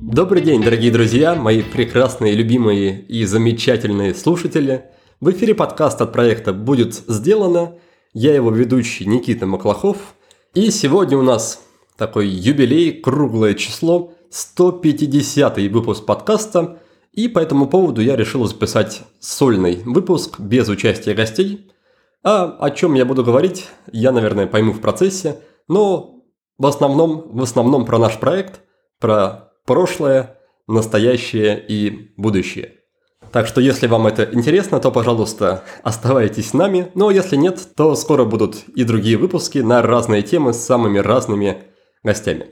Добрый день, дорогие друзья, мои прекрасные, любимые и замечательные слушатели. В эфире подкаст от проекта «Будет сделано». Я его ведущий Никита Маклахов. И сегодня у нас такой юбилей, круглое число, 150 выпуск подкаста. И по этому поводу я решил записать сольный выпуск без участия гостей. А о чем я буду говорить, я, наверное, пойму в процессе. Но в основном, в основном про наш проект, про прошлое, настоящее и будущее. Так что если вам это интересно, то, пожалуйста, оставайтесь с нами. Но если нет, то скоро будут и другие выпуски на разные темы с самыми разными гостями.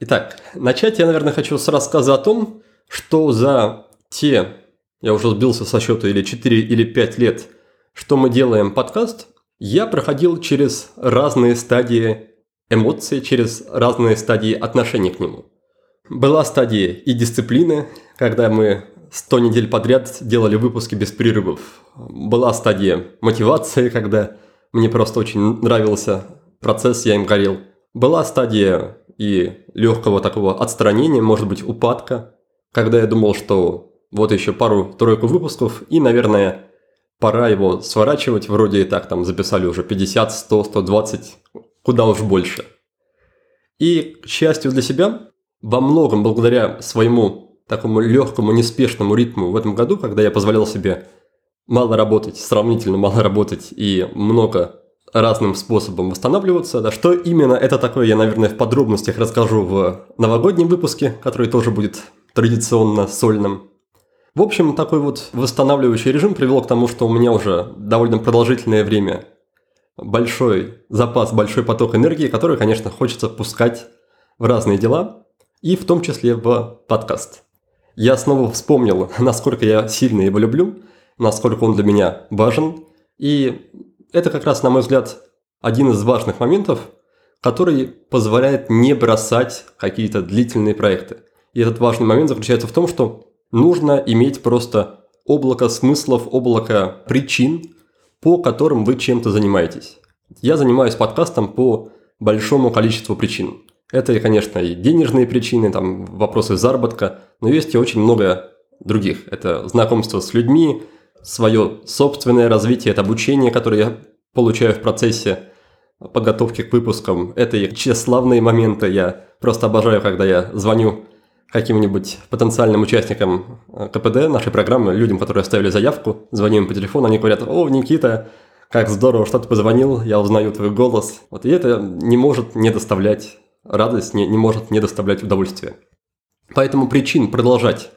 Итак, начать я, наверное, хочу с рассказа о том, что за те, я уже сбился со счета, или 4 или 5 лет, что мы делаем подкаст, я проходил через разные стадии эмоций, через разные стадии отношения к нему. Была стадия и дисциплины, когда мы 100 недель подряд делали выпуски без перерывов. Была стадия мотивации, когда мне просто очень нравился процесс, я им горел. Была стадия и легкого такого отстранения, может быть, упадка, когда я думал, что вот еще пару-тройку выпусков, и, наверное, пора его сворачивать, вроде и так там записали уже 50, 100, 120, куда уж больше. И, к счастью для себя, во многом благодаря своему такому легкому, неспешному ритму в этом году, когда я позволял себе мало работать, сравнительно мало работать и много разным способом восстанавливаться. Да, что именно это такое, я, наверное, в подробностях расскажу в новогоднем выпуске, который тоже будет традиционно сольным. В общем, такой вот восстанавливающий режим привел к тому, что у меня уже довольно продолжительное время большой запас, большой поток энергии, который, конечно, хочется пускать в разные дела и в том числе в подкаст. Я снова вспомнил, насколько я сильно его люблю, насколько он для меня важен, и это как раз, на мой взгляд, один из важных моментов, который позволяет не бросать какие-то длительные проекты. И этот важный момент заключается в том, что нужно иметь просто облако смыслов, облако причин, по которым вы чем-то занимаетесь. Я занимаюсь подкастом по большому количеству причин. Это, конечно, и денежные причины, там вопросы заработка, но есть и очень много других. Это знакомство с людьми, свое собственное развитие, это обучение, которое я получаю в процессе подготовки к выпускам. Это и тщеславные моменты. Я просто обожаю, когда я звоню каким-нибудь потенциальным участникам э, КПД, нашей программы, людям, которые оставили заявку, звоню им по телефону, они говорят, о, Никита, как здорово, что ты позвонил, я узнаю твой голос. Вот и это не может не доставлять радость не, не может не доставлять удовольствия. Поэтому причин продолжать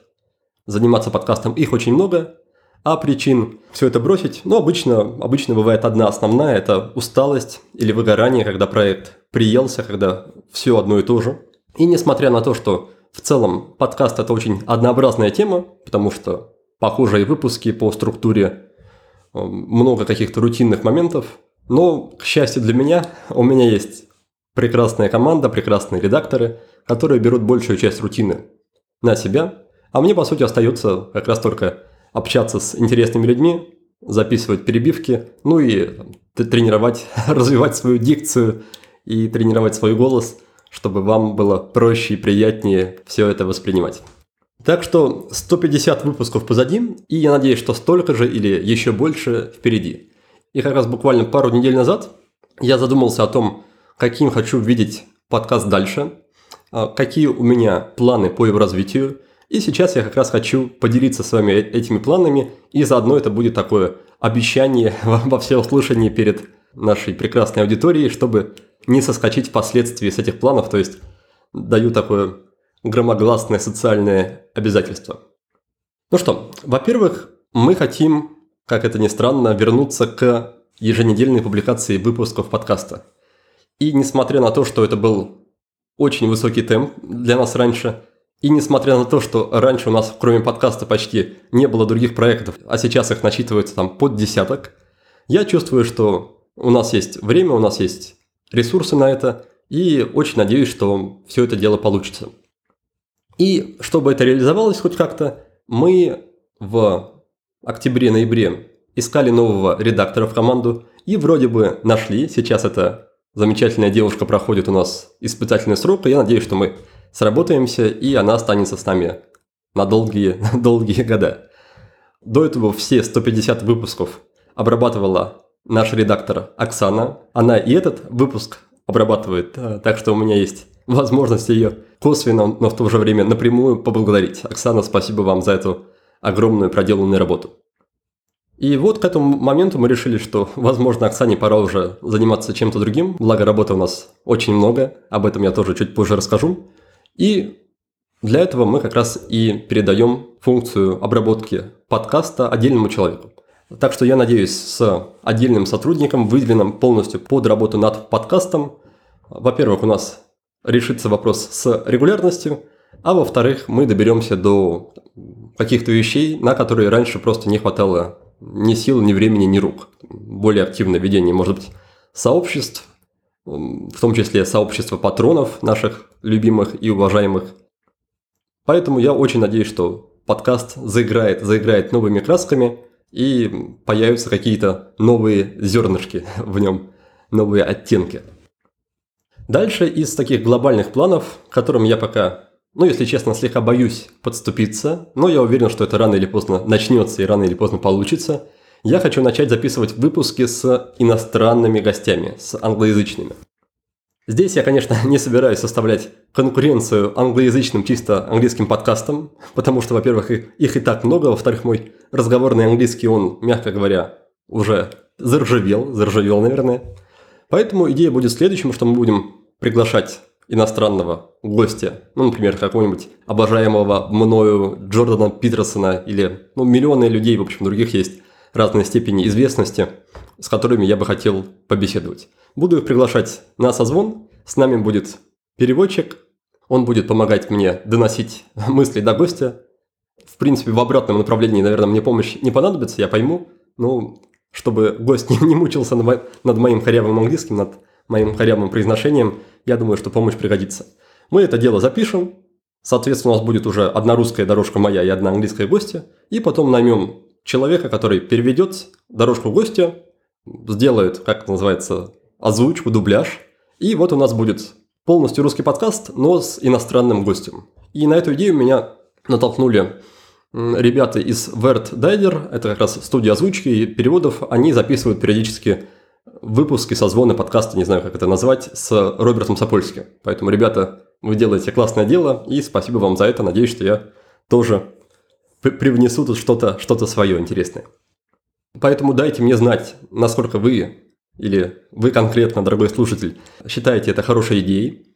заниматься подкастом их очень много, а причин все это бросить, ну, обычно, обычно бывает одна основная, это усталость или выгорание, когда проект приелся, когда все одно и то же. И несмотря на то, что в целом подкаст это очень однообразная тема, потому что похожие выпуски по структуре, э, много каких-то рутинных моментов, но, к счастью для меня, у меня есть Прекрасная команда, прекрасные редакторы, которые берут большую часть рутины на себя, а мне, по сути, остается как раз только общаться с интересными людьми, записывать перебивки, ну и тренировать, развивать свою дикцию и тренировать свой голос, чтобы вам было проще и приятнее все это воспринимать. Так что 150 выпусков позади, и я надеюсь, что столько же или еще больше впереди. И как раз буквально пару недель назад я задумался о том, каким хочу видеть подкаст дальше, а, какие у меня планы по его развитию. И сейчас я как раз хочу поделиться с вами э, этими планами, и заодно это будет такое обещание во всеуслышании перед нашей прекрасной аудиторией, чтобы не соскочить впоследствии с этих планов, то есть даю такое громогласное социальное обязательство. Ну что, во-первых, мы хотим, как это ни странно, вернуться к еженедельной публикации выпусков подкаста. И несмотря на то, что это был очень высокий темп для нас раньше, и несмотря на то, что раньше у нас, кроме подкаста, почти не было других проектов, а сейчас их насчитывается там под десяток, я чувствую, что у нас есть время, у нас есть ресурсы на это, и очень надеюсь, что все это дело получится. И чтобы это реализовалось хоть как-то, мы в октябре-ноябре искали нового редактора в команду, и вроде бы нашли, сейчас это замечательная девушка проходит у нас испытательный срок, и я надеюсь, что мы сработаемся, и она останется с нами на долгие, долгие года. До этого все 150 выпусков обрабатывала наш редактор Оксана. Она и этот выпуск обрабатывает, э, так что у меня есть возможность ее косвенно, но в то же время напрямую поблагодарить. Оксана, спасибо вам за эту огромную проделанную работу. И вот к этому моменту мы решили, что, возможно, Оксане пора уже заниматься чем-то другим, благо работы у нас очень много, об этом я тоже чуть позже расскажу. И для этого мы как раз и передаем функцию обработки подкаста отдельному человеку. Так что я надеюсь, с отдельным сотрудником, выделенным полностью под работу над подкастом, во-первых, у нас решится вопрос с регулярностью, а во-вторых, мы доберемся до каких-то вещей, на которые раньше просто не хватало ни сил, ни времени, ни рук. Более активное ведение, может быть, сообществ, в том числе сообщества патронов наших любимых и уважаемых. Поэтому я очень надеюсь, что подкаст заиграет, заиграет новыми красками и появятся какие-то новые зернышки в нем, новые оттенки. Дальше из таких глобальных планов, которым я пока, ну, если честно, слегка боюсь подступиться, но я уверен, что это рано или поздно начнется и рано или поздно получится, я хочу начать записывать выпуски с иностранными гостями, с англоязычными. Здесь я, конечно, не собираюсь составлять конкуренцию англоязычным чисто английским подкастам, потому что, во-первых, их и так много, во-вторых, мой разговорный английский, он, мягко говоря, уже заржавел, заржавел, наверное. Поэтому идея будет следующим, что мы будем приглашать иностранного гостя, ну, например, какого-нибудь обожаемого мною Джордана Питерсона или, ну, миллионы людей, в общем, других есть разной степени известности, с которыми я бы хотел побеседовать. Буду их приглашать на созвон, с нами будет переводчик, он будет помогать мне доносить мысли до гостя. В принципе, в обратном направлении, наверное, мне помощь не понадобится, я пойму. Ну, чтобы гость не, не мучился над моим корявым английским, над моим корявым произношением, я думаю, что помощь пригодится. Мы это дело запишем, соответственно, у нас будет уже одна русская дорожка моя и одна английская гостья, и потом наймем человека, который переведет дорожку гостя, сделает, как это называется, озвучку, дубляж, и вот у нас будет полностью русский подкаст, но с иностранным гостем. И на эту идею меня натолкнули ребята из Vert Dider, это как раз студия озвучки и переводов, они записывают периодически выпуски, созвоны, подкасты, не знаю, как это назвать, с Робертом Сапольским. Поэтому, ребята, вы делаете классное дело, и спасибо вам за это. Надеюсь, что я тоже привнесу тут что-то что свое интересное. Поэтому дайте мне знать, насколько вы, или вы конкретно, дорогой слушатель, считаете это хорошей идеей.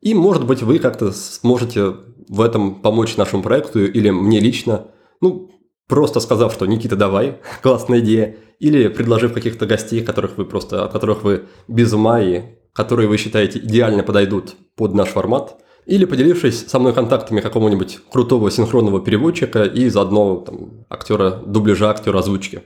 И, может быть, вы как-то сможете в этом помочь нашему проекту или мне лично, ну, просто сказав, что Никита, давай, классная идея, или предложив каких-то гостей, которых вы просто, от которых вы без ума и которые вы считаете идеально подойдут под наш формат, или поделившись со мной контактами какого-нибудь крутого синхронного переводчика и заодно там, актера дубляжа, актера озвучки.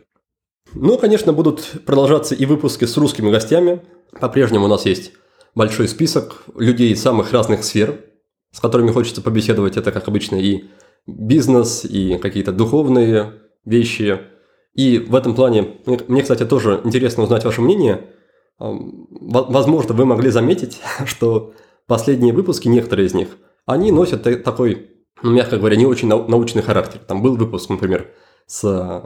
Ну, конечно, будут продолжаться и выпуски с русскими гостями. По-прежнему у нас есть большой список людей из самых разных сфер, с которыми хочется побеседовать. Это, как обычно, и бизнес, и какие-то духовные вещи. И в этом плане, мне, кстати, тоже интересно узнать ваше мнение. Возможно, вы могли заметить, что последние выпуски, некоторые из них, они носят такой, ну, мягко говоря, не очень научный характер. Там был выпуск, например, с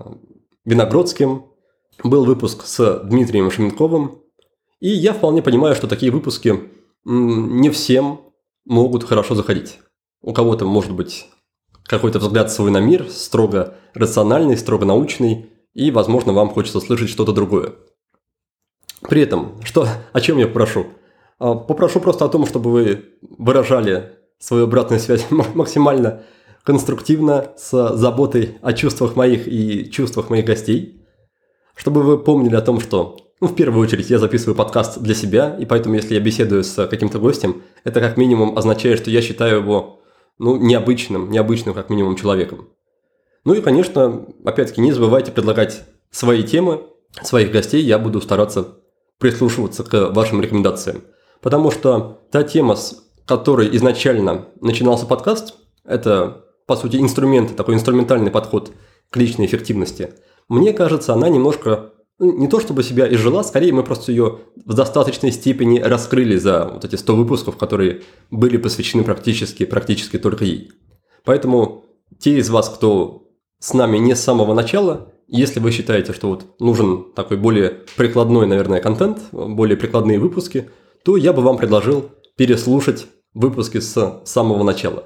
Виногродским, был выпуск с Дмитрием Шеменковым, и я вполне понимаю, что такие выпуски не всем могут хорошо заходить. У кого-то может быть какой-то взгляд свой на мир, строго рациональный, строго научный, и, возможно, вам хочется слышать что-то другое. При этом, что, о чем я попрошу? А, попрошу просто о том, чтобы вы выражали свою обратную связь максимально конструктивно, с заботой о чувствах моих и чувствах моих гостей, чтобы вы помнили о том, что ну, в первую очередь, я записываю подкаст для себя, и поэтому, если я беседую с каким-то гостем, это как минимум означает, что я считаю его, ну, необычным, необычным как минимум человеком. Ну и, конечно, опять-таки, не забывайте предлагать свои темы, своих гостей, я буду стараться прислушиваться к вашим рекомендациям. Потому что та тема, с которой изначально начинался подкаст, это, по сути, инструмент, такой инструментальный подход к личной эффективности. Мне кажется, она немножко ну, не то чтобы себя изжила, скорее мы просто ее в достаточной степени раскрыли за вот эти 100 выпусков, которые были посвящены практически, практически только ей. Поэтому те из вас, кто с нами не с самого начала, если вы считаете, что вот нужен такой более прикладной, наверное, контент, более прикладные выпуски, то я бы вам предложил переслушать выпуски с самого начала.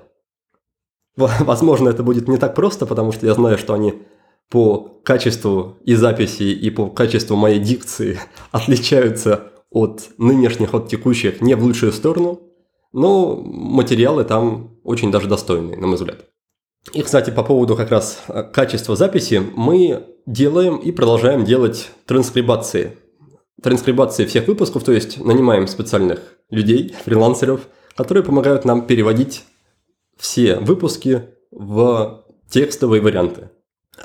Возможно, это будет не так просто, потому что я знаю, что они по качеству и записи, и по качеству моей дикции отличаются от нынешних, от текущих не в лучшую сторону, но материалы там очень даже достойные, на мой взгляд. И, кстати, по поводу как раз э, качества записи, мы делаем и продолжаем делать транскрибации. Транскрибации всех выпусков, то есть нанимаем специальных людей, фрилансеров, которые помогают нам переводить все выпуски в текстовые варианты.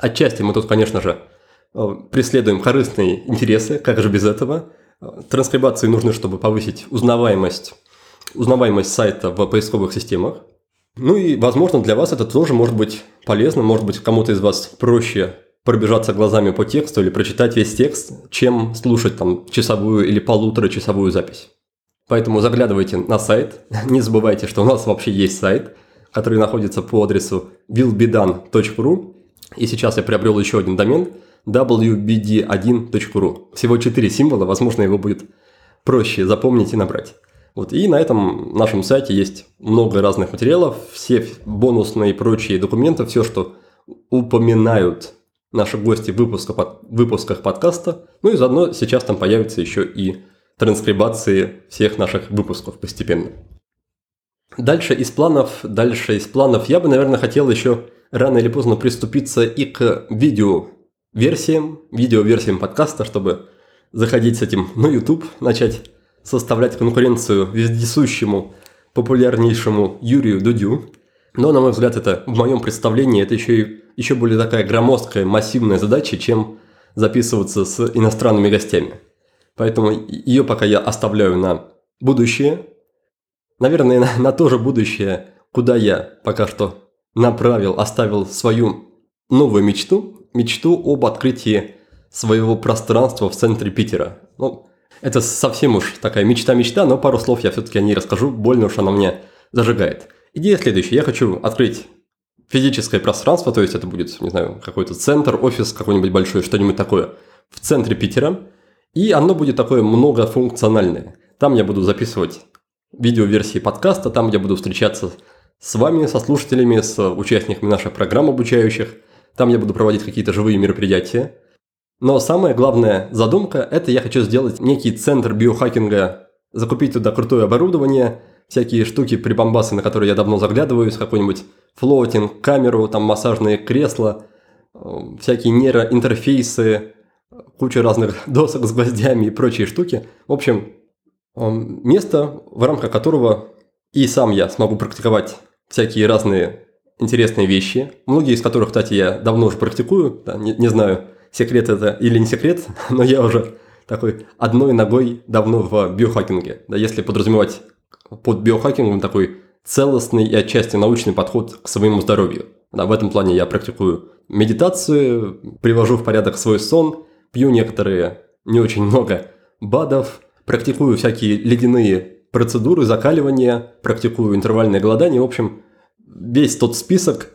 Отчасти мы тут, конечно же, э, преследуем корыстные интересы, как же без этого. Транскрибации нужны, чтобы повысить узнаваемость, узнаваемость сайта в поисковых системах. Ну и, возможно, для вас это тоже может быть полезно, может быть, кому-то из вас проще пробежаться глазами по тексту или прочитать весь текст, чем слушать там часовую или полуторачасовую запись. Поэтому заглядывайте на сайт, не забывайте, что у нас вообще есть сайт, который находится по адресу willbedan.ru, и сейчас я приобрел еще один домен wbd1.ru. Всего 4 символа, возможно, его будет проще запомнить и набрать. Вот, и на этом нашем сайте есть много разных материалов, все бонусные и прочие документы, все, что упоминают наши гости в выпусках, под, выпусках подкаста. Ну и заодно сейчас там появятся еще и транскрибации всех наших выпусков постепенно. Дальше из планов, дальше из планов я бы, наверное, хотел еще рано или поздно приступиться и к видео-версиям, видео-версиям подкаста, чтобы заходить с этим на YouTube, начать составлять конкуренцию вездесущему, популярнейшему Юрию Дудю. Но, на мой взгляд, это в моем представлении это еще, и, еще более такая громоздкая, массивная задача, чем записываться с иностранными гостями. Поэтому ее пока я оставляю на будущее. Наверное, на, на то же будущее, куда я пока что направил, оставил свою новую мечту. Мечту об открытии своего пространства в центре Питера. Ну, это совсем уж такая мечта-мечта, но пару слов я все-таки о ней расскажу, больно уж она мне зажигает. Идея следующая. Я хочу открыть физическое пространство, то есть это будет, не знаю, какой-то центр, офис какой-нибудь большой, что-нибудь такое в центре Питера. И оно будет такое многофункциональное. Там я буду записывать видеоверсии подкаста, там я буду встречаться с вами, со слушателями, с участниками наших программ обучающих. Там я буду проводить какие-то живые мероприятия. Но самая главная задумка – это я хочу сделать некий центр биохакинга, закупить туда крутое оборудование, всякие штуки, прибамбасы, на которые я давно заглядываюсь, какой-нибудь флоутинг-камеру, там массажные кресла, э, всякие нейроинтерфейсы, куча разных досок с гвоздями и прочие штуки. В общем, э, место, в рамках которого и сам я смогу практиковать всякие разные интересные вещи, многие из которых, кстати, я давно уже практикую, да, не, не знаю, секрет это или не секрет, но я уже такой одной ногой давно в биохакинге. Да, если подразумевать под биохакингом такой целостный и отчасти научный подход к своему здоровью. Да, в этом плане я практикую медитацию, привожу в порядок свой сон, пью некоторые, не очень много БАДов, практикую всякие ледяные процедуры закаливания, практикую интервальное голодание. В общем, весь тот список,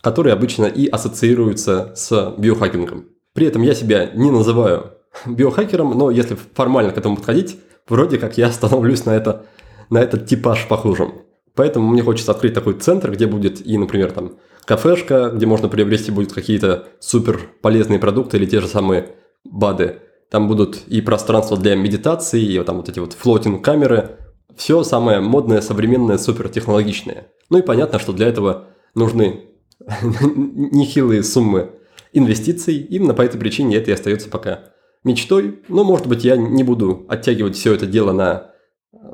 который обычно и ассоциируется с биохакингом. При этом я себя не называю биохакером, но если формально к этому подходить, вроде как я становлюсь на, это, на этот типаж похожим. Поэтому мне хочется открыть такой центр, где будет и, например, там кафешка, где можно приобрести будет какие-то супер полезные продукты или те же самые БАДы. Там будут и пространство для медитации, и там вот эти вот флотинг камеры. Все самое модное, современное, супер технологичное. Ну и понятно, что для этого нужны нехилые суммы инвестиций. Именно по этой причине это и остается пока мечтой. Но, может быть, я не буду оттягивать все это дело на,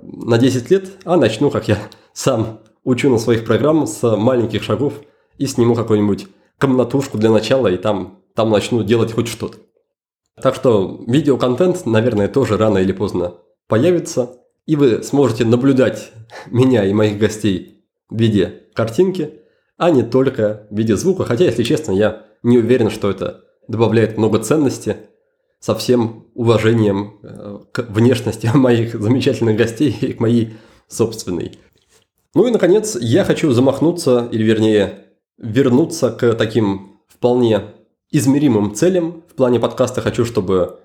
на 10 лет, а начну, как я сам учу на своих программах, с маленьких шагов и сниму какую-нибудь комнатушку для начала, и там, там начну делать хоть что-то. Так что видеоконтент, наверное, тоже рано или поздно появится, и вы сможете наблюдать меня и моих гостей в виде картинки, а не только в виде звука. Хотя, если честно, я не уверен, что это добавляет много ценности. со всем уважением э, к внешности моих замечательных гостей и к моей собственной. Ну и, наконец, я хочу замахнуться, или вернее, вернуться к таким вполне измеримым целям. В плане подкаста хочу, чтобы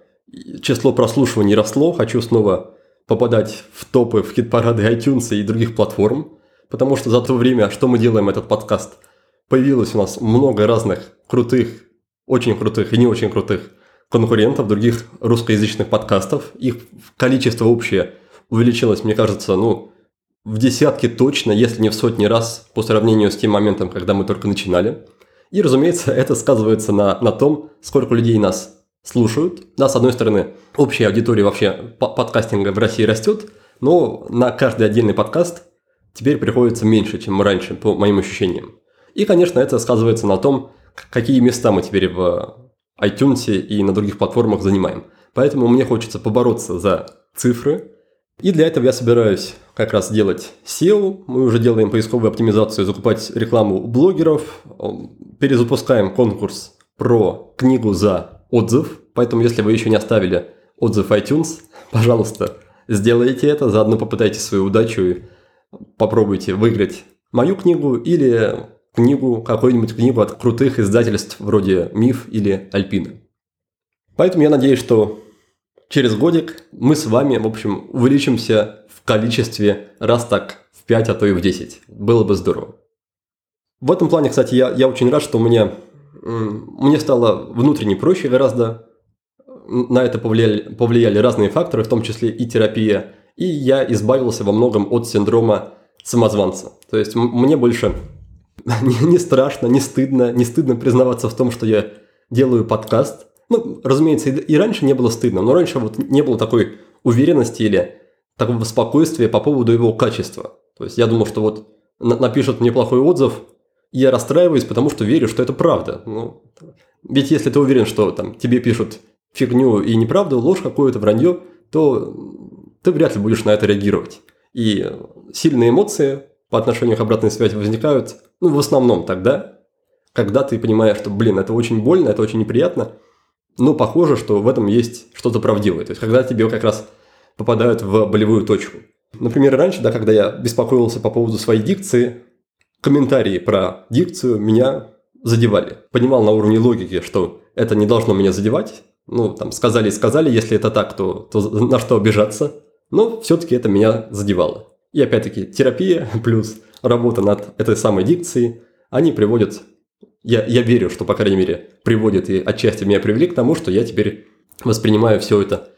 число прослушиваний росло, хочу снова попадать в топы, в хит-парады iTunes и других платформ, потому что за то время, что мы делаем этот подкаст, появилось у нас много разных крутых, очень крутых и не очень крутых конкурентов других русскоязычных подкастов. Их количество общее увеличилось, мне кажется, ну, в десятки точно, если не в сотни раз по сравнению с тем моментом, когда мы только начинали. И, разумеется, это сказывается на, на том, сколько людей нас слушают. Да, с одной стороны, общая аудитория вообще подкастинга в России растет, но на каждый отдельный подкаст теперь приходится меньше, чем раньше, по моим ощущениям. И, конечно, это сказывается на том, какие места мы теперь в iTunes и на других платформах занимаем. Поэтому мне хочется побороться за цифры. И для этого я собираюсь как раз делать SEO. Мы уже делаем поисковую оптимизацию, закупать рекламу у блогеров. Перезапускаем конкурс про книгу за отзыв. Поэтому, если вы еще не оставили отзыв iTunes, пожалуйста, сделайте это. Заодно попытайтесь свою удачу и попробуйте выиграть мою книгу или книгу, какую-нибудь книгу от крутых издательств вроде «Миф» или «Альпина». Поэтому я надеюсь, что через годик мы с вами, в общем, увеличимся в количестве раз так в 5, а то и в 10. Было бы здорово. В этом плане, кстати, я, я очень рад, что мне, мне стало внутренне проще гораздо. На это повлияли, повлияли разные факторы, в том числе и терапия. И я избавился во многом от синдрома самозванца. То есть мне больше не, страшно, не стыдно, не стыдно признаваться в том, что я делаю подкаст. Ну, разумеется, и, раньше не было стыдно, но раньше вот не было такой уверенности или такого спокойствия по поводу его качества. То есть я думал, что вот напишут мне плохой отзыв, я расстраиваюсь, потому что верю, что это правда. Ну, ведь если ты уверен, что там тебе пишут фигню и неправду, ложь какое-то, вранье, то ты вряд ли будешь на это реагировать. И сильные эмоции по отношению к обратной связи возникают, ну, в основном тогда, когда ты понимаешь, что, блин, это очень больно, это очень неприятно, но похоже, что в этом есть что-то правдивое. То есть, когда тебе как раз попадают в болевую точку. Например, раньше, да, когда я беспокоился по поводу своей дикции, комментарии про дикцию меня задевали. Понимал на уровне логики, что это не должно меня задевать. Ну, там, сказали и сказали, если это так, то, то на что обижаться. Но все-таки это меня задевало. И опять-таки терапия плюс работа над этой самой дикцией, они приводят, я, я верю, что, по крайней мере, приводят и отчасти меня привели к тому, что я теперь воспринимаю все это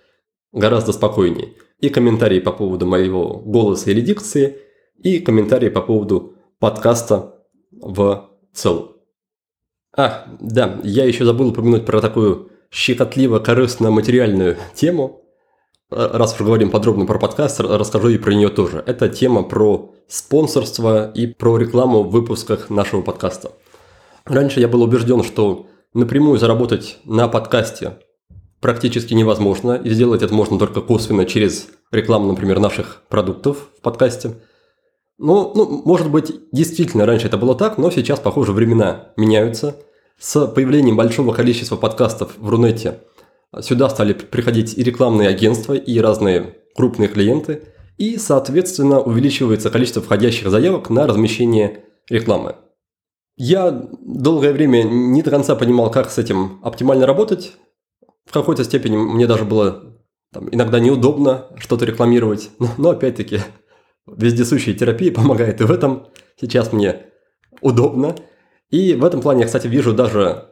гораздо спокойнее. И комментарии по поводу моего голоса или дикции, и комментарии по поводу подкаста в целом. Ах, да, я еще забыл упомянуть про такую щекотливо-корыстно-материальную тему – раз уж говорим подробно про подкаст, расскажу и про нее тоже. Это тема про спонсорство и про рекламу в выпусках нашего подкаста. Раньше я был убежден, что напрямую заработать на подкасте практически невозможно, и сделать это можно только косвенно через рекламу, например, наших продуктов в подкасте. Ну, ну, может быть, действительно раньше это было так, но сейчас, похоже, времена меняются. С появлением большого количества подкастов в Рунете – Сюда стали приходить и рекламные агентства, и разные крупные клиенты, и, соответственно, увеличивается количество входящих заявок на размещение рекламы. Я долгое время не до конца понимал, как с этим оптимально работать. В какой-то степени мне даже было там, иногда неудобно что-то рекламировать, но, но опять-таки вездесущая терапия помогает и в этом. Сейчас мне удобно. И в этом плане я, кстати, вижу даже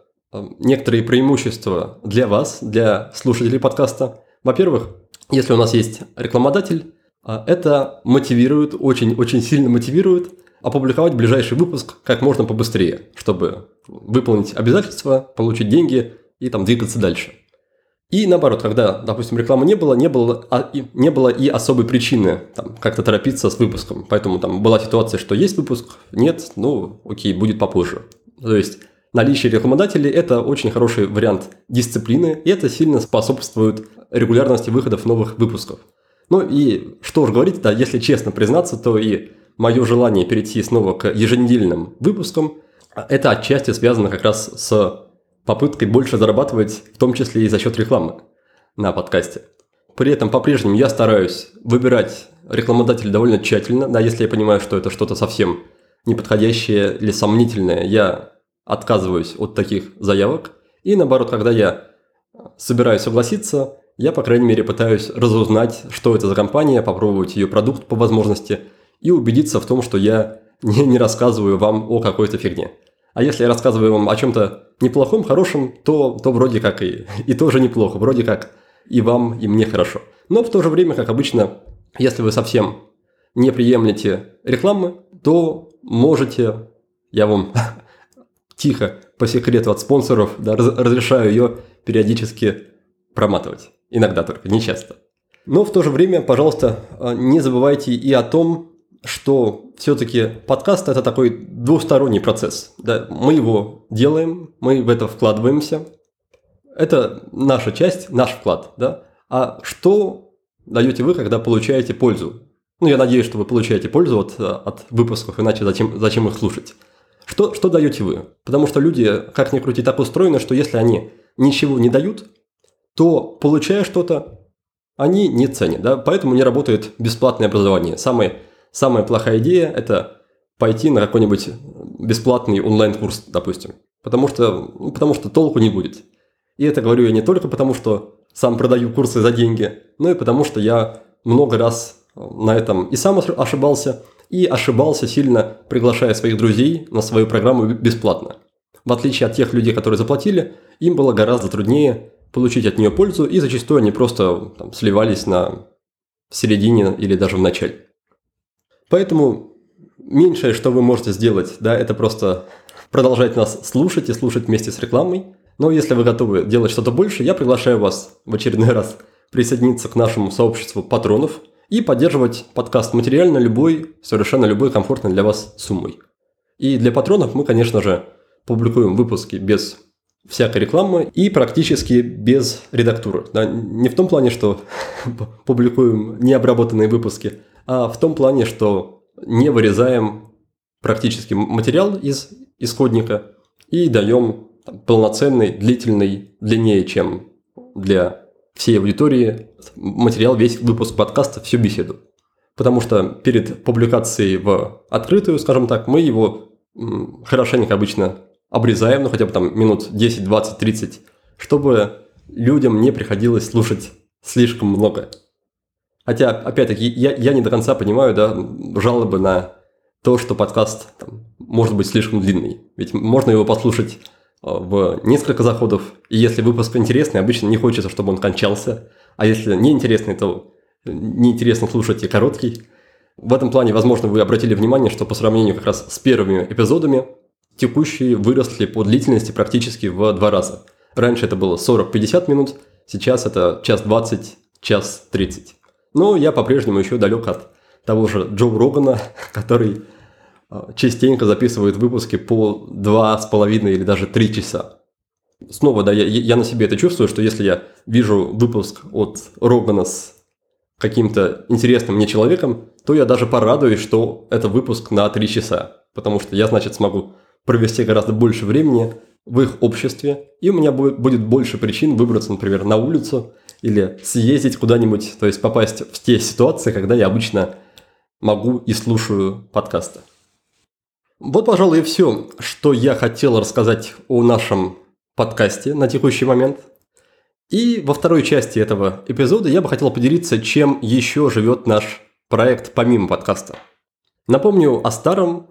некоторые преимущества для вас, для слушателей подкаста. Во-первых, если у нас есть рекламодатель, а, это мотивирует, очень-очень сильно мотивирует опубликовать ближайший выпуск как можно побыстрее, чтобы выполнить обязательства, получить деньги и там двигаться дальше. И наоборот, когда, допустим, рекламы не было, не было, а, и, не было и особой причины там, как-то торопиться с выпуском. Поэтому там была ситуация, что есть выпуск, нет, ну окей, будет попозже. То есть наличие рекламодателей – это очень хороший вариант дисциплины, и это сильно способствует регулярности выходов новых выпусков. Ну и что уж говорить, да, если честно признаться, то и мое желание перейти снова к еженедельным выпускам, это отчасти связано как раз с попыткой больше зарабатывать, в том числе и за счет рекламы. на подкасте. При этом по-прежнему я стараюсь выбирать рекламодателя довольно тщательно, да, если я понимаю, что это что-то совсем неподходящее или сомнительное, я отказываюсь от таких заявок. И наоборот, когда я собираюсь согласиться, я, по крайней мере, пытаюсь разузнать, что это за компания, попробовать ее продукт по возможности и убедиться в том, что я не, не рассказываю вам о какой-то фигне. А если я рассказываю вам о чем-то неплохом, хорошем, то, то вроде как и, и тоже неплохо, вроде как и вам, и мне хорошо. Но в то же время, как обычно, если вы совсем не приемлете рекламы, то можете, я вам тихо, по секрету от спонсоров, да, разрешаю ее периодически проматывать. Иногда только, не часто. Но в то же время, пожалуйста, а, не забывайте и о том, что все-таки подкаст это такой двусторонний процесс. Да? Мы его делаем, мы в это вкладываемся. Это наша часть, наш вклад. Да? А что даете вы, когда получаете пользу? Ну, я надеюсь, что вы получаете пользу от, от выпусков, иначе зачем, зачем их слушать? Что, что даете вы? Потому что люди, как ни крути, так устроены, что если они ничего не дают, то, получая что-то, они не ценят. Да? Поэтому не работает бесплатное образование. Самая, самая плохая идея – это пойти на какой-нибудь бесплатный онлайн-курс, допустим. Потому что, ну, потому что толку не будет. И это говорю я не только потому, что сам продаю курсы за деньги, но и потому, что я много раз на этом и сам ошибался, и ошибался сильно, приглашая своих друзей на свою программу бесплатно. В отличие от тех людей, которые заплатили, им было гораздо труднее получить от нее пользу, и зачастую они просто там, сливались на середине или даже в начале. Поэтому меньшее, что вы можете сделать, да, это просто продолжать нас слушать и слушать вместе с рекламой. Но если вы готовы делать что-то больше, я приглашаю вас в очередной раз присоединиться к нашему сообществу патронов и поддерживать подкаст материально любой, совершенно любой комфортной для вас суммой. И для патронов мы, конечно же, публикуем выпуски без всякой рекламы и практически без редактуры. Да, не в том плане, что публикуем необработанные выпуски, а в том плане, что не вырезаем практически материал из исходника и даем полноценный, длительный, длиннее, чем для всей аудитории материал, весь выпуск подкаста, всю беседу. Потому что перед публикацией в открытую, скажем так, мы его хорошенько обычно обрезаем, ну хотя бы там минут 10, 20, 30, чтобы людям не приходилось слушать слишком много. Хотя, опять-таки, я, я не до конца понимаю, да, жалобы на то, что подкаст там, может быть слишком длинный. Ведь можно его послушать а, в несколько заходов, и если выпуск интересный, обычно не хочется, чтобы он кончался, а если неинтересный, то неинтересно слушать и короткий. В этом плане, возможно, вы обратили внимание, что по сравнению как раз с первыми эпизодами, Текущие выросли по длительности практически в два раза. Раньше это было 40-50 минут, сейчас это час 20, час 30. Но я по-прежнему еще далек от того же Джо Рогана, который а, частенько записывает выпуски по два с половиной или даже три часа. Снова, да, я, я на себе это чувствую, что если я вижу выпуск от Рогана с каким-то интересным мне человеком, то я даже порадуюсь, что это выпуск на три часа. Потому что я, значит, смогу провести гораздо больше времени в их обществе, и у меня будет больше причин выбраться, например, на улицу или съездить куда-нибудь, то есть попасть в те ситуации, когда я обычно могу и слушаю подкасты. Вот, пожалуй, и все, что я хотел рассказать о нашем подкасте на текущий момент. И во второй части этого эпизода я бы хотел поделиться, чем еще живет наш проект помимо подкаста. Напомню о старом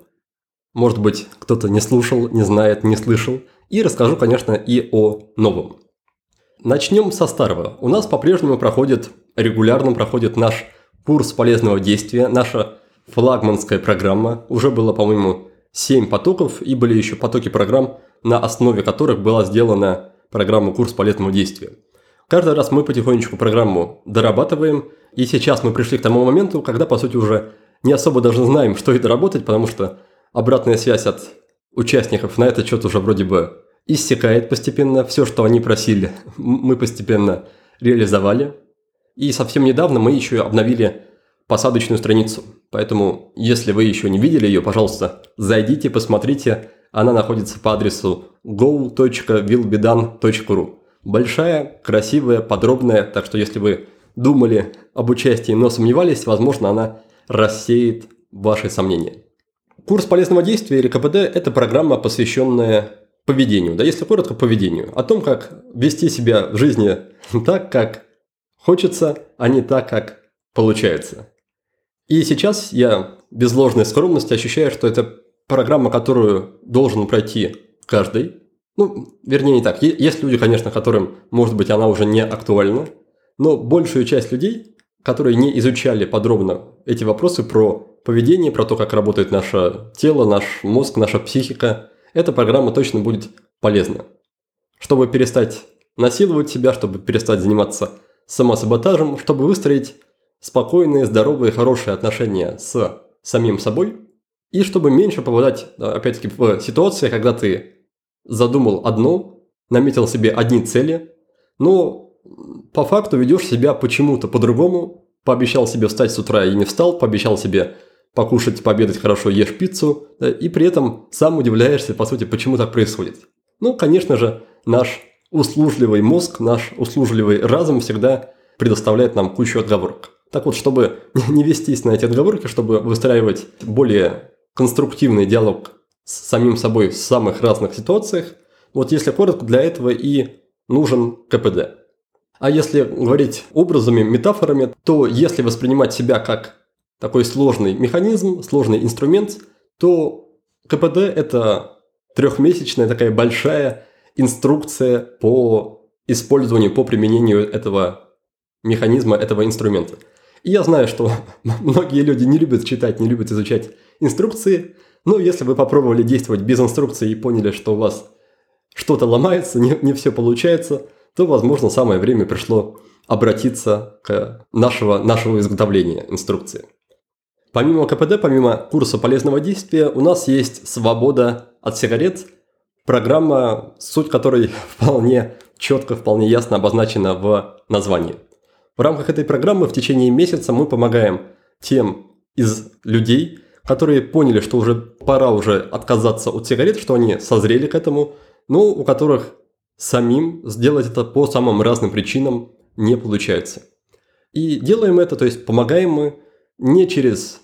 может быть, кто-то не слушал, не знает, не слышал. И расскажу, конечно, и о новом. Начнем со старого. У нас по-прежнему проходит, регулярно проходит наш курс полезного действия, наша флагманская программа. Уже было, по-моему, 7 потоков, и были еще потоки программ, на основе которых была сделана программа «Курс полезного действия». Каждый раз мы потихонечку программу дорабатываем, и сейчас мы пришли к тому моменту, когда, по сути, уже не особо даже знаем, что это работать, потому что обратная связь от участников на этот счет уже вроде бы иссякает постепенно. Все, что они просили, мы постепенно реализовали. И совсем недавно мы еще обновили посадочную страницу. Поэтому, если вы еще не видели ее, пожалуйста, зайдите, посмотрите. Она находится по адресу go.willbedan.ru. большая, красивая, подробная, так что если вы думали об участии, но сомневались, возможно, она рассеет ваши сомнения. Курс полезного действия или КПД – это программа, посвященная поведению, да если коротко, поведению, о том, как вести себя в жизни так, как хочется, а не так, как получается. И сейчас я без ложной скромности ощущаю, что это программа, которую должен пройти каждый. Ну, вернее, не так. Есть люди, конечно, которым, может быть, она уже не актуальна, но большую часть людей, которые не изучали подробно эти вопросы про поведение, про то, как работает наше тело, наш мозг, наша психика, эта программа точно будет полезна. Чтобы перестать насиловать себя, чтобы перестать заниматься самосаботажем, чтобы выстроить спокойные, здоровые, хорошие отношения с самим собой, и чтобы меньше попадать, опять-таки, в ситуации, когда ты задумал одно, наметил себе одни цели, но по факту ведешь себя почему-то по-другому, пообещал себе встать с утра и не встал, пообещал себе покушать, пообедать хорошо, ешь пиццу, да, и при этом сам удивляешься, по сути, почему так происходит. Ну, конечно же, наш услужливый мозг, наш услужливый разум всегда предоставляет нам кучу отговорок. Так вот, чтобы не вестись на эти отговорки, чтобы выстраивать более конструктивный диалог с самим собой в самых разных ситуациях, вот если коротко, для этого и нужен КПД. А если говорить образами, метафорами, то если воспринимать себя как такой сложный механизм, сложный инструмент, то КПД – это трехмесячная такая большая инструкция по использованию, по применению этого механизма, этого инструмента. И я знаю, что многие люди не любят читать, не любят изучать инструкции, но если вы попробовали действовать без инструкции и поняли, что у вас что-то ломается, не, не все получается, то, возможно, самое время пришло обратиться к нашего, нашего изготовления инструкции. Помимо КПД, помимо курса полезного действия, у нас есть свобода от сигарет, программа, суть которой вполне четко, вполне ясно обозначена в названии. В рамках этой программы в течение месяца мы помогаем тем из людей, которые поняли, что уже пора уже отказаться от сигарет, что они созрели к этому, но у которых самим сделать это по самым разным причинам не получается. И делаем это, то есть помогаем мы не через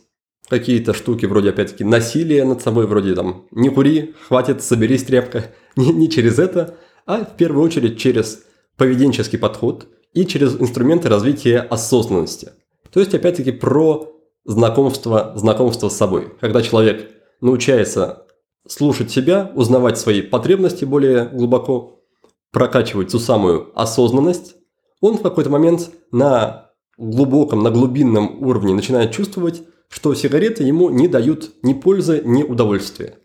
какие-то штуки вроде, опять-таки, насилия над собой, вроде там «не кури, хватит, соберись, тряпка», не, не через это, а в первую очередь через поведенческий подход и через инструменты развития осознанности. То есть, опять-таки, про знакомство, знакомство с собой. Когда человек научается слушать себя, узнавать свои потребности более глубоко, прокачивать ту самую осознанность, он в какой-то момент на глубоком, на глубинном уровне начинает чувствовать, что сигареты ему не дают ни пользы, ни удовольствия.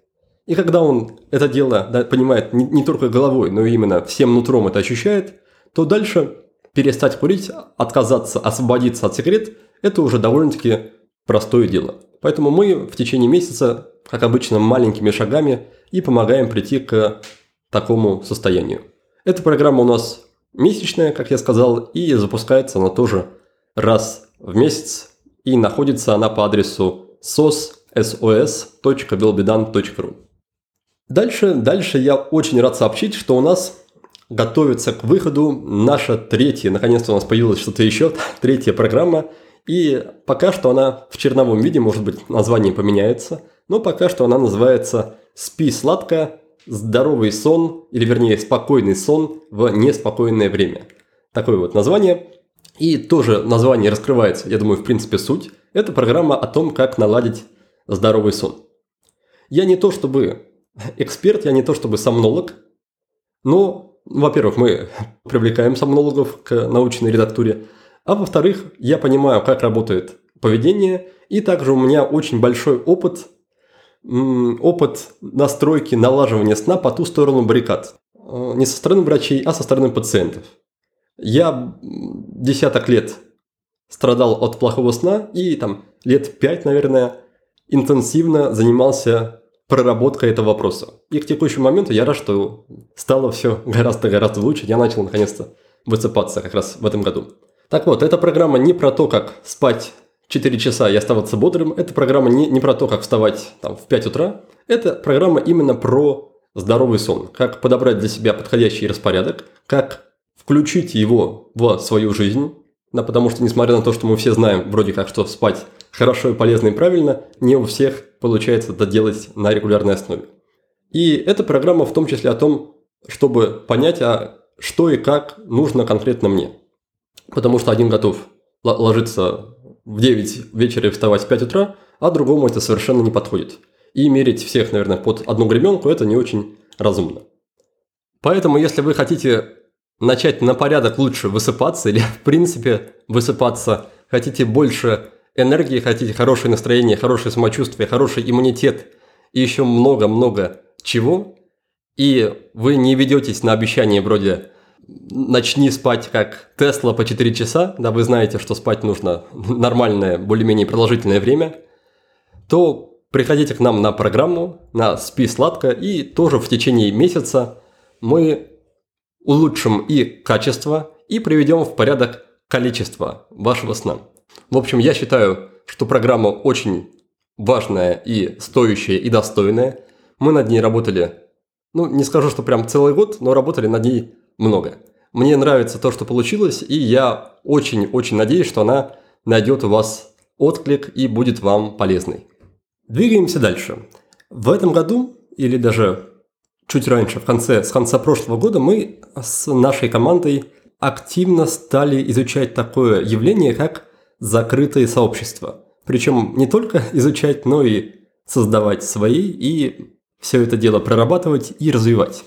И когда он это дело да, понимает не, не только головой, но именно всем нутром это ощущает, то дальше перестать курить, отказаться, освободиться от сигарет – это уже довольно-таки простое дело. Поэтому мы в течение месяца, как обычно, маленькими шагами и помогаем прийти к такому состоянию. Эта программа у нас месячная, как я сказал, и запускается она тоже раз в месяц и находится она по адресу sos.belbedan.ru. Дальше, дальше я очень рад сообщить, что у нас готовится к выходу наша третья, наконец-то у нас появилось что-то еще, третья программа, и пока что она в черновом виде, может быть, название поменяется, но пока что она называется «Спи сладко. Здоровый сон», или вернее «Спокойный сон в неспокойное время». Такое вот название. И тоже название раскрывается, я думаю, в принципе, суть. Это программа о том, как наладить здоровый сон. Я не то чтобы эксперт, я не то чтобы сомнолог, но, во-первых, мы привлекаем сомнологов к научной редактуре, а во-вторых, я понимаю, как работает поведение, и также у меня очень большой опыт, опыт настройки, налаживания сна по ту сторону баррикад. Э, не со стороны врачей, а со стороны пациентов. Я десяток лет страдал от плохого сна и там лет пять, наверное, интенсивно занимался проработкой этого вопроса. И к текущему моменту я рад, что стало все гораздо-гораздо лучше. Я начал наконец-то высыпаться как раз в этом году. Так вот, эта программа не про то, как спать 4 часа и оставаться бодрым. Эта программа не, не про то, как вставать там, в 5 утра. Это программа именно про здоровый сон. Как подобрать для себя подходящий распорядок, как включите его в свою жизнь, да, потому что, несмотря на то, что мы все знаем вроде как, что спать хорошо и полезно и правильно, не у всех получается это делать на регулярной основе. И эта программа в том числе о том, чтобы понять, а что и как нужно конкретно мне. Потому что один готов ложиться в 9 вечера и вставать в 5 утра, а другому это совершенно не подходит. И мерить всех, наверное, под одну гребенку – это не очень разумно. Поэтому, если вы хотите начать на порядок лучше высыпаться или, в принципе, высыпаться, хотите больше энергии, хотите хорошее настроение, хорошее самочувствие, хороший иммунитет и еще много-много чего, и вы не ведетесь на обещание вроде начни спать как Тесла по 4 часа, да, вы знаете, что спать нужно нормальное, более-менее продолжительное время, то приходите к нам на программу, на «Спи сладко», и тоже в течение месяца мы улучшим и качество, и приведем в порядок количество вашего сна. В общем, я считаю, что программа очень важная и стоящая и достойная. Мы над ней работали, ну, не скажу, что прям целый год, но работали над ней много. Мне нравится то, что получилось, и я очень-очень надеюсь, что она найдет у вас отклик и будет вам полезной. Двигаемся дальше. В этом году, или даже чуть раньше, в конце, с конца прошлого года, мы с нашей командой активно стали изучать такое явление, как закрытые сообщества. Причем не только изучать, но и создавать свои и все это дело прорабатывать и развивать.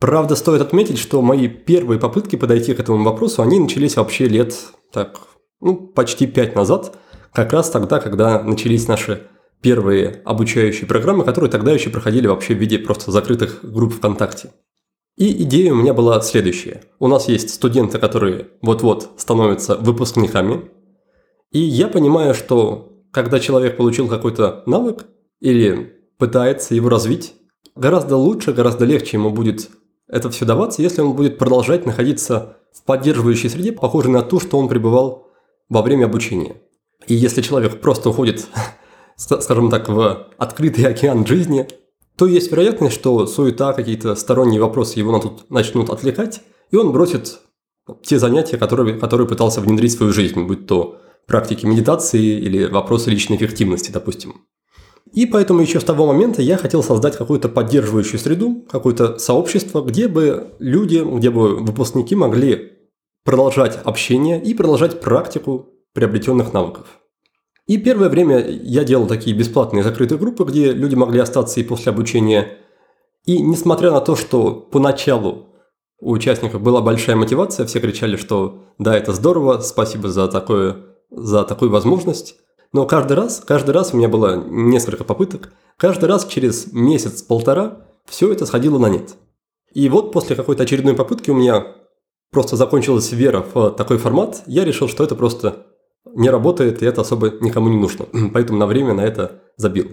Правда, стоит отметить, что мои первые попытки подойти к этому вопросу, они начались вообще лет, так, ну, почти пять назад, как раз тогда, когда начались наши первые обучающие программы, которые тогда еще проходили вообще в виде просто закрытых групп ВКонтакте. И идея у меня была следующая. У нас есть студенты, которые вот-вот становятся выпускниками. И я понимаю, что когда человек получил какой-то навык или пытается его развить, гораздо лучше, гораздо легче ему будет это все даваться, если он будет продолжать находиться в поддерживающей среде, похожей на ту, что он пребывал во время обучения. И если человек просто уходит скажем так, в открытый океан жизни, то есть вероятность, что суета, какие-то сторонние вопросы его тут начнут отвлекать, и он бросит те занятия, которые, которые пытался внедрить в свою жизнь, будь то практики медитации или вопросы личной эффективности, допустим. И поэтому еще с того момента я хотел создать какую-то поддерживающую среду, какое-то сообщество, где бы люди, где бы выпускники могли продолжать общение и продолжать практику приобретенных навыков. И первое время я делал такие бесплатные закрытые группы, где люди могли остаться и после обучения. И несмотря на то, что поначалу у участников была большая мотивация, все кричали, что да, это здорово, спасибо за, такое, за такую возможность. Но каждый раз, каждый раз у меня было несколько попыток, каждый раз через месяц-полтора все это сходило на нет. И вот после какой-то очередной попытки у меня просто закончилась вера в такой формат, я решил, что это просто не работает, и это особо никому не нужно. Поэтому на время на это забил.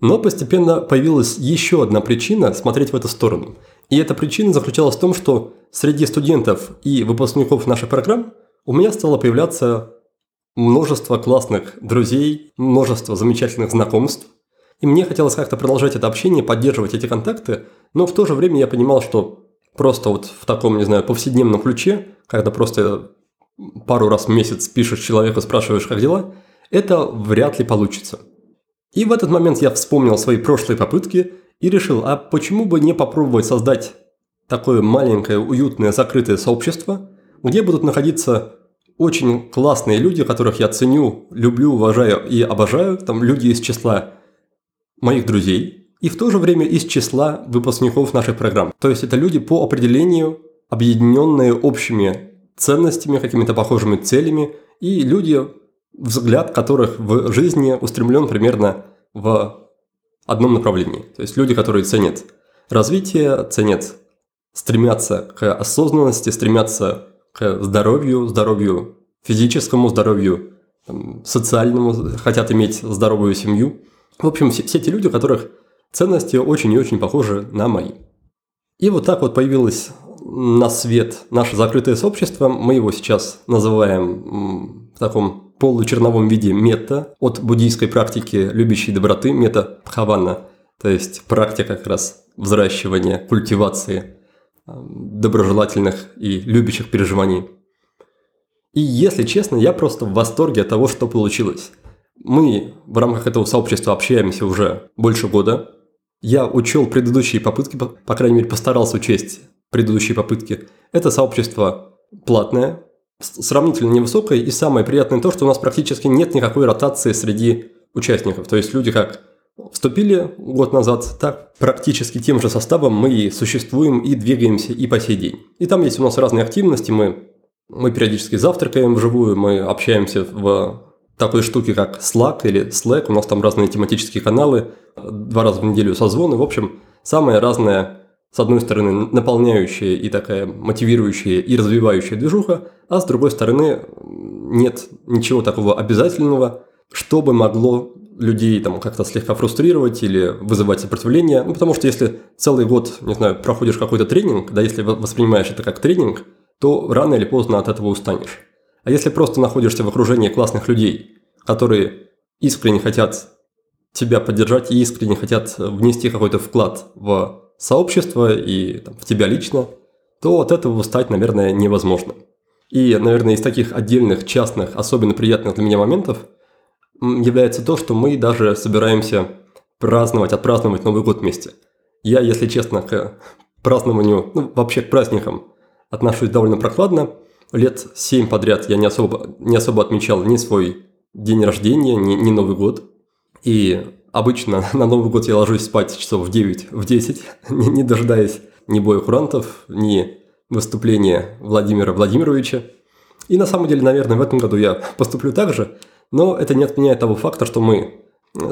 Но постепенно появилась еще одна причина смотреть в эту сторону. И эта причина заключалась в том, что среди студентов и выпускников наших программ у меня стало появляться множество классных друзей, множество замечательных знакомств. И мне хотелось как-то продолжать это общение, поддерживать эти контакты, но в то же время я понимал, что просто вот в таком, не знаю, повседневном ключе, когда просто пару раз в месяц пишешь человеку, спрашиваешь, как дела, это вряд ли получится. И в этот момент я вспомнил свои прошлые попытки и решил, а почему бы не попробовать создать такое маленькое, уютное, закрытое сообщество, где будут находиться очень классные люди, которых я ценю, люблю, уважаю и обожаю, там люди из числа моих друзей, и в то же время из числа выпускников нашей программы. То есть это люди по определению, объединенные общими ценностями, какими-то похожими целями, и люди, взгляд которых в жизни устремлен примерно в одном направлении. То есть люди, которые ценят развитие, ценят, стремятся к осознанности, стремятся к здоровью, здоровью физическому, здоровью там, социальному, хотят иметь здоровую семью. В общем, все, все те люди, у которых ценности очень и очень похожи на мои. И вот так вот появилась на свет наше закрытое сообщество. Мы его сейчас называем в таком получерновом виде мета от буддийской практики любящей доброты, мета Пхавана, то есть практика как раз взращивания, культивации доброжелательных и любящих переживаний. И если честно, я просто в восторге от того, что получилось. Мы в рамках этого сообщества общаемся уже больше года. Я учел предыдущие попытки, по крайней мере, постарался учесть предыдущие попытки. Это сообщество платное, сравнительно невысокое, и самое приятное то, что у нас практически нет никакой ротации среди участников. То есть люди как вступили год назад, так практически тем же составом мы и существуем и двигаемся и по сей день. И там есть у нас разные активности, мы, мы периодически завтракаем вживую, мы общаемся в такой штуке, как Slack или Slack, у нас там разные тематические каналы, два раза в неделю созвоны, в общем, самое разное с одной стороны, наполняющая и такая мотивирующая и развивающая движуха, а с другой стороны, нет ничего такого обязательного, чтобы могло людей там как-то слегка фрустрировать или вызывать сопротивление. Ну, потому что если целый год, не знаю, проходишь какой-то тренинг, да, если воспринимаешь это как тренинг, то рано или поздно от этого устанешь. А если просто находишься в окружении классных людей, которые искренне хотят тебя поддержать и искренне хотят внести какой-то вклад в сообщество и там, в тебя лично, то от этого стать, наверное, невозможно. И, наверное, из таких отдельных, частных, особенно приятных для меня моментов является то, что мы даже собираемся праздновать, отпраздновать Новый год вместе. Я, если честно, к празднованию, ну, вообще к праздникам отношусь довольно прохладно. Лет семь подряд я не особо, не особо отмечал ни свой день рождения, ни, ни Новый год. И Обычно на Новый год я ложусь спать часов в 9, в 10, не, не дожидаясь ни боя курантов, ни выступления Владимира Владимировича. И на самом деле, наверное, в этом году я поступлю так же, но это не отменяет того факта, что мы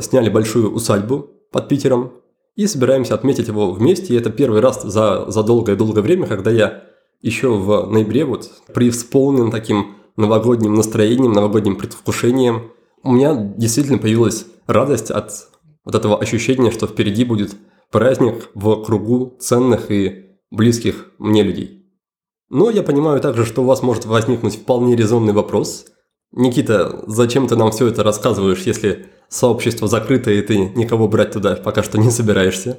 сняли большую усадьбу под Питером и собираемся отметить его вместе. И это первый раз за, за долгое-долгое время, когда я еще в ноябре вот преисполнен таким новогодним настроением, новогодним предвкушением. У меня действительно появилась радость от вот этого ощущения, что впереди будет праздник в кругу ценных и близких мне людей. Но я понимаю также, что у вас может возникнуть вполне резонный вопрос. Никита, зачем ты нам все это рассказываешь, если сообщество закрыто и ты никого брать туда пока что не собираешься?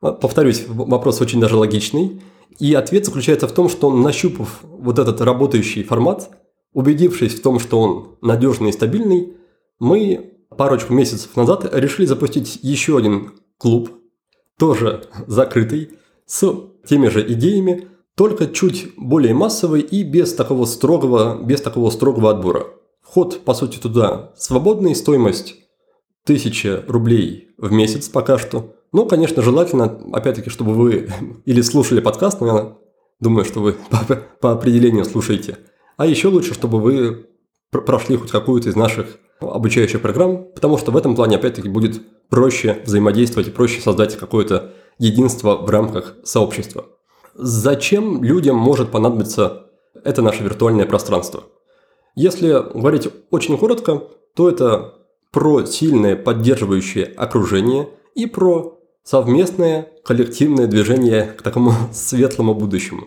А, повторюсь, вопрос очень даже логичный. И ответ заключается в том, что нащупав вот этот работающий формат, убедившись в том, что он надежный и стабильный, мы парочку месяцев назад решили запустить еще один клуб, тоже закрытый, с теми же идеями, только чуть более массовый и без такого строгого, без такого строгого отбора. Вход, по сути, туда свободный, стоимость 1000 рублей в месяц пока что. Ну, конечно, желательно, опять-таки, чтобы вы или слушали подкаст, но я думаю, что вы по, по определению слушаете. А еще лучше, чтобы вы прошли хоть какую-то из наших обучающих программ, потому что в этом плане, опять-таки, будет проще взаимодействовать и проще создать какое-то единство в рамках сообщества. Зачем людям может понадобиться это наше виртуальное пространство? Если говорить очень коротко, то это про сильное поддерживающее окружение и про совместное коллективное движение к такому светлому будущему.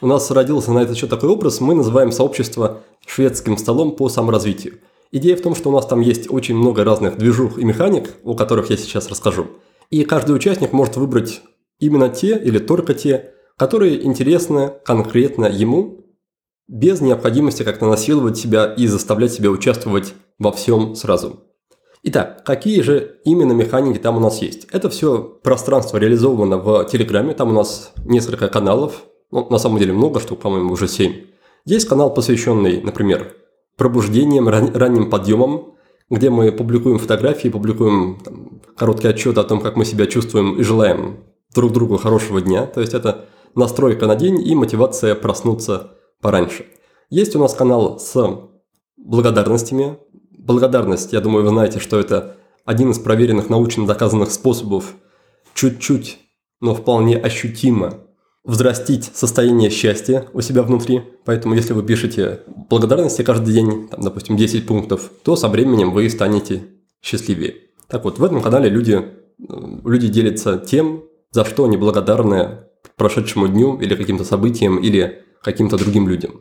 У нас родился на этот счет такой образ, мы называем сообщество шведским столом по саморазвитию – Идея в том, что у нас там есть очень много разных движух и механик, о которых я сейчас расскажу. И каждый участник может выбрать именно те или только те, которые интересны конкретно ему, без необходимости как-то насиловать себя и заставлять себя участвовать во всем сразу. Итак, какие же именно механики там у нас есть? Это все пространство реализовано в Телеграме, там у нас несколько каналов, ну, на самом деле много штук, по-моему, уже 7. Есть канал, посвященный, например, пробуждением, ран, ранним подъемом, где мы публикуем фотографии, публикуем там, короткий отчет о том, как мы себя чувствуем и желаем друг другу хорошего дня. То есть это настройка на день и мотивация проснуться пораньше. Есть у нас канал с благодарностями. Благодарность, я думаю, вы знаете, что это один из проверенных научно доказанных способов чуть-чуть, но вполне ощутимо взрастить состояние счастья у себя внутри. Поэтому, если вы пишете благодарности каждый день, там, допустим, 10 пунктов, то со временем вы станете счастливее. Так вот, в этом канале люди, э, люди делятся тем, за что они благодарны прошедшему дню или каким-то событиям или каким-то другим людям.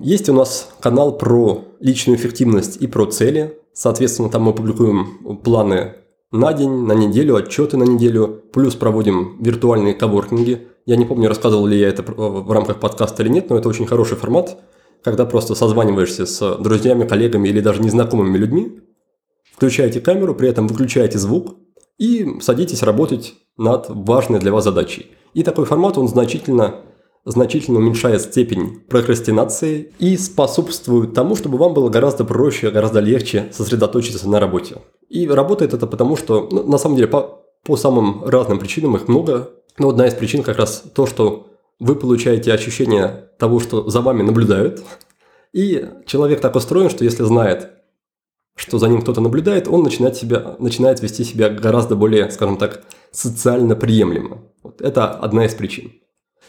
Есть у нас канал про личную эффективность и про цели. Соответственно, там мы публикуем планы на день, на неделю, отчеты на неделю, плюс проводим виртуальные коворкинги. Я не помню, рассказывал ли я это в рамках подкаста или нет, но это очень хороший формат, когда просто созваниваешься с друзьями, коллегами или даже незнакомыми людьми, включаете камеру, при этом выключаете звук и садитесь работать над важной для вас задачей. И такой формат, он значительно, значительно уменьшает степень прокрастинации и способствует тому, чтобы вам было гораздо проще, гораздо легче сосредоточиться на работе. И работает это потому, что, ну, на самом деле, по, по самым разным причинам, их много, но одна из причин как раз то, что вы получаете ощущение того, что за вами наблюдают, и человек так устроен, что если знает, что за ним кто-то наблюдает, он начинает, себя, начинает вести себя гораздо более, скажем так, социально приемлемо. Вот это одна из причин.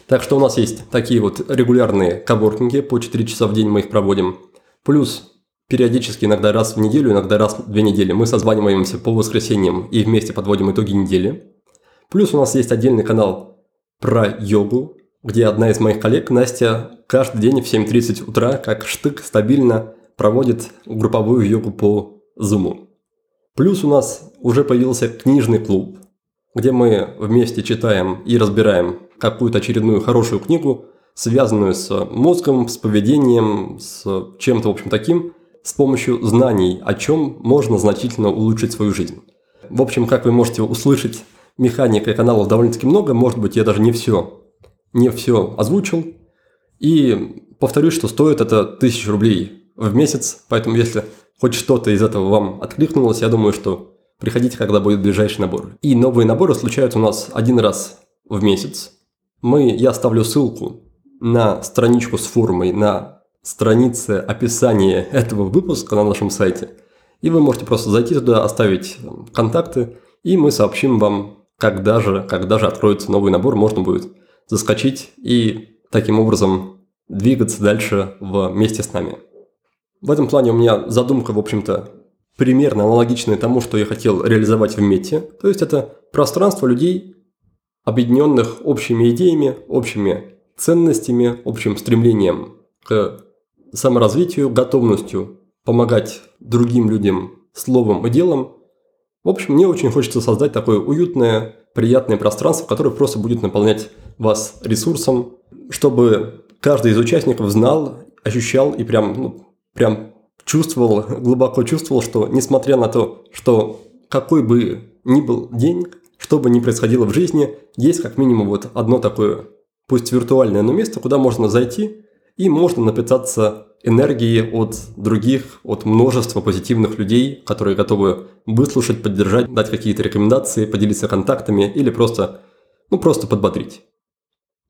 Так что у нас есть такие вот регулярные коворкинги, по 4 часа в день мы их проводим. Плюс периодически, иногда раз в неделю, иногда раз в две недели мы созваниваемся по воскресеньям и вместе подводим итоги недели. Плюс у нас есть отдельный канал про йогу, где одна из моих коллег, Настя, каждый день в 7.30 утра, как штык, стабильно проводит групповую йогу по Zoom. Плюс у нас уже появился книжный клуб, где мы вместе читаем и разбираем какую-то очередную хорошую книгу, связанную с мозгом, с поведением, с чем-то, в общем, таким, с помощью знаний, о чем можно значительно улучшить свою жизнь. В общем, как вы можете услышать, механик и каналов довольно-таки много, может быть, я даже не все, не все озвучил. И повторюсь, что стоит это тысяч рублей в месяц, поэтому если хоть что-то из этого вам откликнулось, я думаю, что приходите, когда будет ближайший набор. И новые наборы случаются у нас один раз в месяц. Мы, я ставлю ссылку на страничку с формой на странице описания этого выпуска на нашем сайте. И вы можете просто зайти туда, оставить контакты, и мы сообщим вам, когда же, когда же откроется новый набор, можно будет заскочить и таким образом двигаться дальше вместе с нами. В этом плане у меня задумка, в общем-то, примерно аналогичная тому, что я хотел реализовать в Мете. То есть это пространство людей, объединенных общими идеями, общими ценностями, общим стремлением к саморазвитию, готовностью помогать другим людям словом и делом. В общем, мне очень хочется создать такое уютное, приятное пространство, которое просто будет наполнять вас ресурсом, чтобы каждый из участников знал, ощущал и прям ну, прям чувствовал, глубоко чувствовал, что несмотря на то, что какой бы ни был день, что бы ни происходило в жизни, есть как минимум вот одно такое, пусть виртуальное, но место, куда можно зайти и можно напитаться энергией от других, от множества позитивных людей, которые готовы выслушать, поддержать, дать какие-то рекомендации, поделиться контактами или просто, ну, просто подбодрить.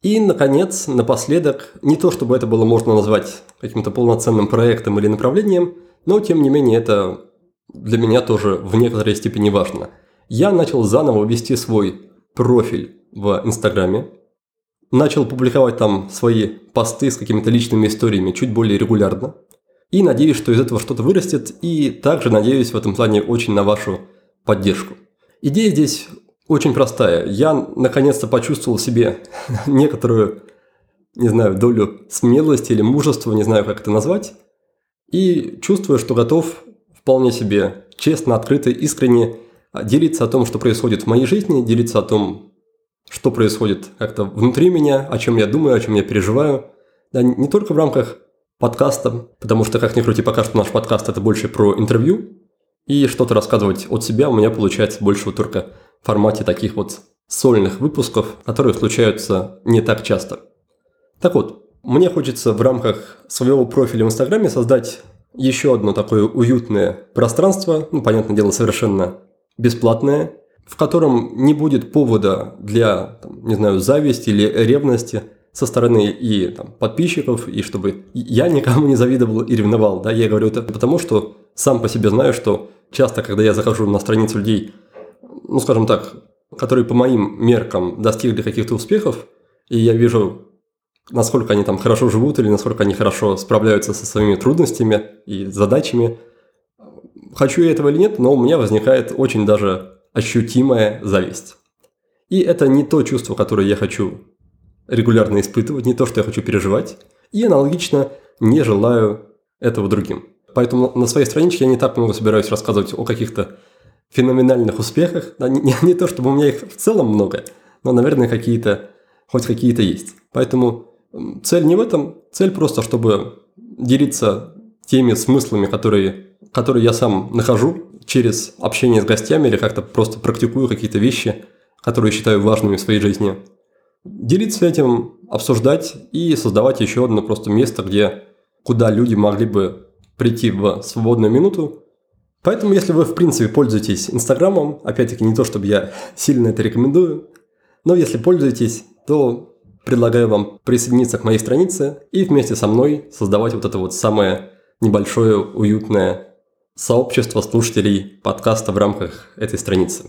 И, наконец, напоследок, не то чтобы это было можно назвать каким-то полноценным проектом или направлением, но, тем не менее, это для меня тоже в некоторой степени важно. Я начал заново вести свой профиль в Инстаграме, начал публиковать там свои посты с какими-то личными историями чуть более регулярно. И надеюсь, что из этого что-то вырастет, и также надеюсь в этом плане очень на вашу поддержку. Идея здесь очень простая. Я наконец-то почувствовал в себе некоторую, не знаю, долю смелости или мужества, не знаю, как это назвать. И чувствую, что готов вполне себе честно, открыто, искренне делиться о том, что происходит в моей жизни, делиться о том, что происходит как-то внутри меня, о чем я думаю, о чем я переживаю. Да, не только в рамках подкаста, потому что, как ни крути, пока что наш подкаст – это больше про интервью, и что-то рассказывать от себя у меня получается больше вот только формате таких вот сольных выпусков, которые случаются не так часто. Так вот, мне хочется в рамках своего профиля в Инстаграме создать еще одно такое уютное пространство, ну, понятное дело, совершенно бесплатное, в котором не будет повода для, там, не знаю, зависти или ревности со стороны и там, подписчиков, и чтобы я никому не завидовал и ревновал. Да? Я говорю это потому, что сам по себе знаю, что часто, когда я захожу на страницу людей, ну, скажем так, которые по моим меркам достигли каких-то успехов, и я вижу, насколько они там хорошо живут или насколько они хорошо справляются со своими трудностями и задачами, хочу я этого или нет, но у меня возникает очень даже ощутимая зависть. И это не то чувство, которое я хочу регулярно испытывать, не то, что я хочу переживать, и аналогично не желаю этого другим. Поэтому на своей страничке я не так много собираюсь рассказывать о каких-то феноменальных успехах. Да, не, не то, чтобы у меня их в целом много, но, наверное, какие-то, хоть какие-то есть. Поэтому цель не в этом, цель просто, чтобы делиться теми смыслами, которые, которые я сам нахожу через общение с гостями или как-то просто практикую какие-то вещи, которые считаю важными в своей жизни. Делиться этим, обсуждать и создавать еще одно просто место, где, куда люди могли бы прийти в свободную минуту. Поэтому, если вы, в принципе, пользуетесь Инстаграмом, опять-таки не то, чтобы я сильно это рекомендую, но если пользуетесь, то предлагаю вам присоединиться к моей странице и вместе со мной создавать вот это вот самое небольшое уютное сообщество слушателей подкаста в рамках этой страницы.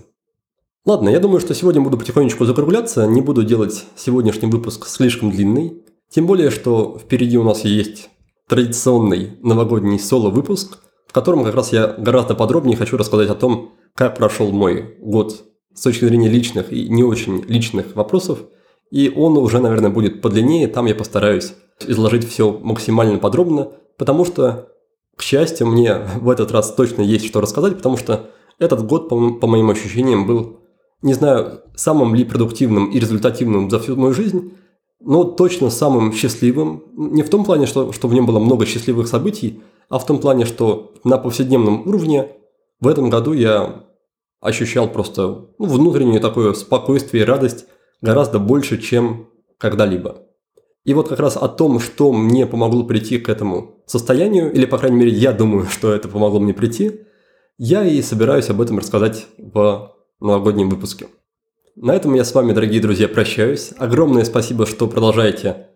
Ладно, я думаю, что сегодня буду потихонечку закругляться, не буду делать сегодняшний выпуск слишком длинный, тем более, что впереди у нас есть традиционный новогодний соло-выпуск, в котором как раз я гораздо подробнее хочу рассказать о том, как прошел мой год с точки зрения личных и не очень личных вопросов, и он уже, наверное, будет подлиннее, там я постараюсь изложить все максимально подробно, потому что, к счастью, мне в этот раз точно есть что рассказать, потому что этот год, по, по моим ощущениям, был, не знаю, самым ли продуктивным и результативным за всю мою жизнь, но точно самым счастливым. Не в том плане, что, что в нем было много счастливых событий, а в том плане, что на повседневном уровне в этом году я ощущал просто ну, внутреннее такое спокойствие и радость гораздо больше, чем когда-либо. И вот как раз о том, что мне помогло прийти к этому состоянию, или, по крайней мере, я думаю, что это помогло мне прийти, я и собираюсь об этом рассказать в новогоднем выпуске. На этом я с вами, дорогие друзья, прощаюсь. Огромное спасибо, что продолжаете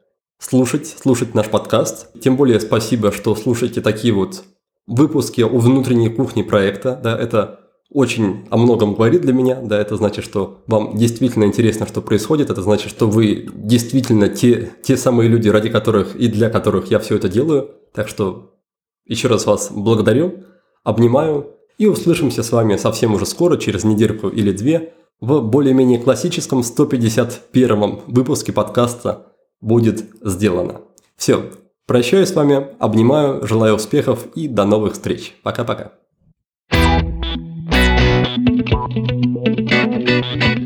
слушать, слушать наш подкаст. Тем более спасибо, что слушаете такие вот выпуски о внутренней кухне проекта. Да, это очень о многом говорит для меня. Да, это значит, что вам действительно интересно, что происходит. Это значит, что вы действительно те, те самые люди, ради которых и для которых я все это делаю. Так что еще раз вас благодарю, обнимаю и услышимся с вами совсем уже скоро, через недельку или две, в более-менее классическом 151 выпуске подкаста «Будет сделано». Все, прощаюсь с вами, обнимаю, желаю успехов и до новых встреч. Пока-пока. Thank you.